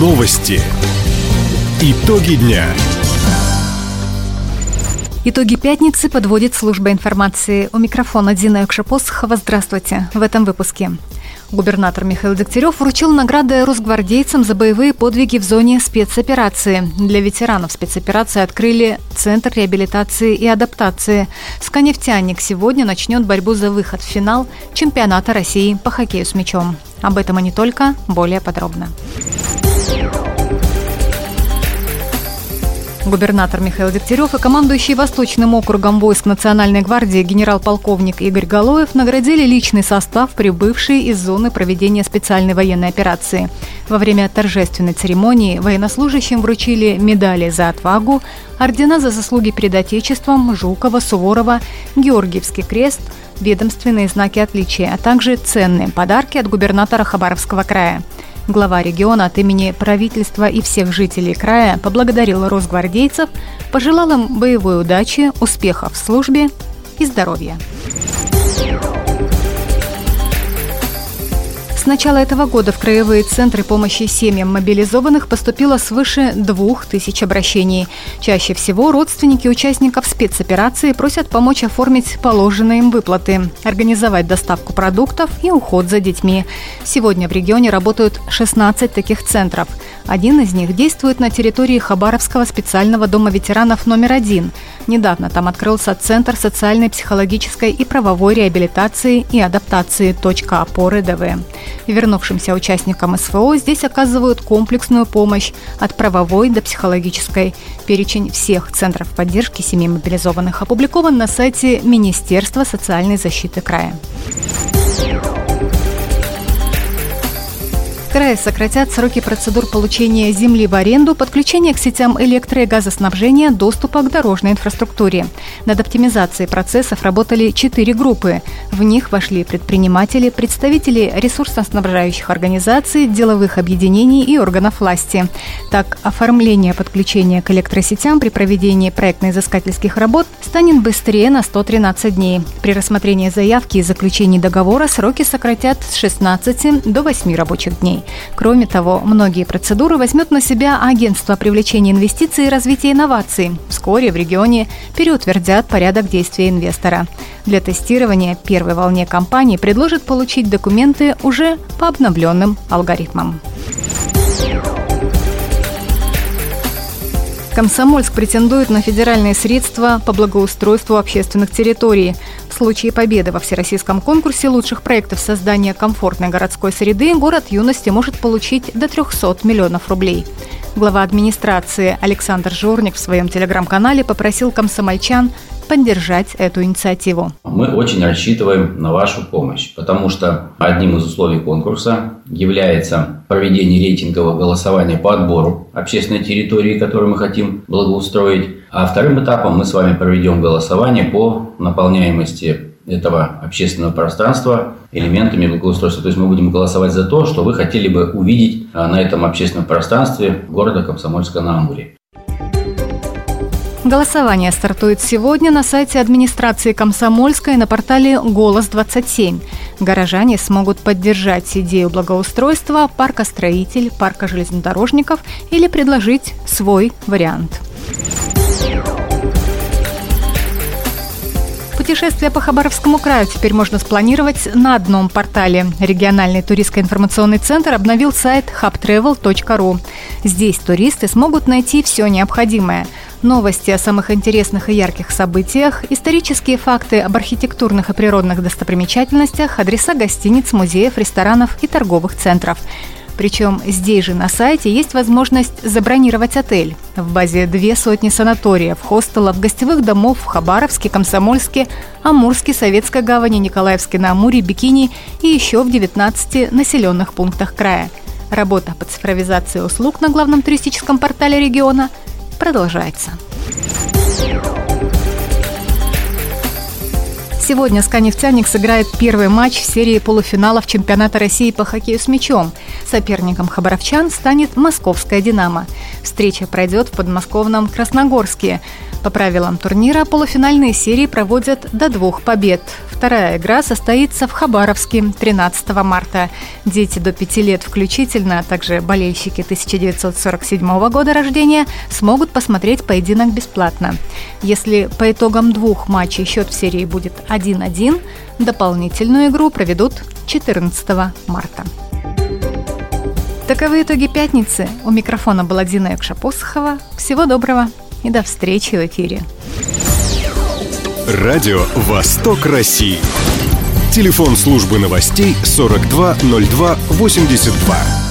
Новости. Итоги дня. Итоги пятницы подводит служба информации. У микрофона Дина Экшапосхова. Здравствуйте. В этом выпуске. Губернатор Михаил Дегтярев вручил награды росгвардейцам за боевые подвиги в зоне спецоперации. Для ветеранов спецоперации открыли Центр реабилитации и адаптации. «Сканефтяник» сегодня начнет борьбу за выход в финал чемпионата России по хоккею с мячом. Об этом и не только, более подробно. Губернатор Михаил Дегтярев и командующий Восточным округом войск Национальной гвардии генерал-полковник Игорь Галоев наградили личный состав, прибывший из зоны проведения специальной военной операции. Во время торжественной церемонии военнослужащим вручили медали за отвагу, ордена за заслуги перед Отечеством, Жукова, Суворова, Георгиевский крест, ведомственные знаки отличия, а также ценные подарки от губернатора Хабаровского края – Глава региона от имени правительства и всех жителей края поблагодарил росгвардейцев, пожелал им боевой удачи, успехов в службе и здоровья. С начала этого года в краевые центры помощи семьям мобилизованных поступило свыше двух тысяч обращений. Чаще всего родственники участников спецоперации просят помочь оформить положенные им выплаты, организовать доставку продуктов и уход за детьми. Сегодня в регионе работают 16 таких центров. Один из них действует на территории Хабаровского специального дома ветеранов номер один. Недавно там открылся Центр социальной, психологической и правовой реабилитации и адаптации «Точка опоры ДВ». Вернувшимся участникам СВО здесь оказывают комплексную помощь от правовой до психологической. Перечень всех центров поддержки семей мобилизованных опубликован на сайте Министерства социальной защиты края. Крае сократят сроки процедур получения земли в аренду, подключения к сетям электро- и газоснабжения, доступа к дорожной инфраструктуре. Над оптимизацией процессов работали четыре группы. В них вошли предприниматели, представители ресурсоснабжающих организаций, деловых объединений и органов власти. Так, оформление подключения к электросетям при проведении проектно-изыскательских работ станет быстрее на 113 дней. При рассмотрении заявки и заключении договора сроки сократят с 16 до 8 рабочих дней. Кроме того, многие процедуры возьмет на себя агентство привлечения инвестиций и развития инноваций. Вскоре в регионе переутвердят порядок действия инвестора. Для тестирования первой волне компании предложат получить документы уже по обновленным алгоритмам. Комсомольск претендует на федеральные средства по благоустройству общественных территорий. Случае победы во всероссийском конкурсе лучших проектов создания комфортной городской среды город юности может получить до 300 миллионов рублей. Глава администрации Александр Жорник в своем телеграм-канале попросил комсомольчан поддержать эту инициативу. Мы очень рассчитываем на вашу помощь, потому что одним из условий конкурса является проведение рейтингового голосования по отбору общественной территории, которую мы хотим благоустроить. А вторым этапом мы с вами проведем голосование по наполняемости этого общественного пространства элементами благоустройства. То есть мы будем голосовать за то, что вы хотели бы увидеть а, на этом общественном пространстве города Комсомольска-на-Амуре. Голосование стартует сегодня на сайте администрации Комсомольской на портале «Голос-27». Горожане смогут поддержать идею благоустройства парка строитель, парка железнодорожников или предложить свой вариант. Путешествие по Хабаровскому краю теперь можно спланировать на одном портале. Региональный туристско-информационный центр обновил сайт hubtravel.ru. Здесь туристы смогут найти все необходимое – Новости о самых интересных и ярких событиях, исторические факты об архитектурных и природных достопримечательностях, адреса гостиниц, музеев, ресторанов и торговых центров. Причем здесь же на сайте есть возможность забронировать отель. В базе две сотни санаториев, хостелов, гостевых домов в Хабаровске, Комсомольске, Амурске, Советской гавани, Николаевске на Амуре, Бикини и еще в 19 населенных пунктах края. Работа по цифровизации услуг на главном туристическом портале региона – продолжается. Сегодня «Сканефтяник» сыграет первый матч в серии полуфиналов чемпионата России по хоккею с мячом. Соперником хабаровчан станет московская «Динамо». Встреча пройдет в подмосковном Красногорске. По правилам турнира полуфинальные серии проводят до двух побед. Вторая игра состоится в Хабаровске 13 марта. Дети до 5 лет включительно, а также болельщики 1947 года рождения смогут посмотреть поединок бесплатно. Если по итогам двух матчей счет в серии будет 1-1, дополнительную игру проведут 14 марта. Таковы итоги пятницы. У микрофона была Дина Якшапосхова. Всего доброго и до встречи в эфире. Радио «Восток России». Телефон службы новостей 420282.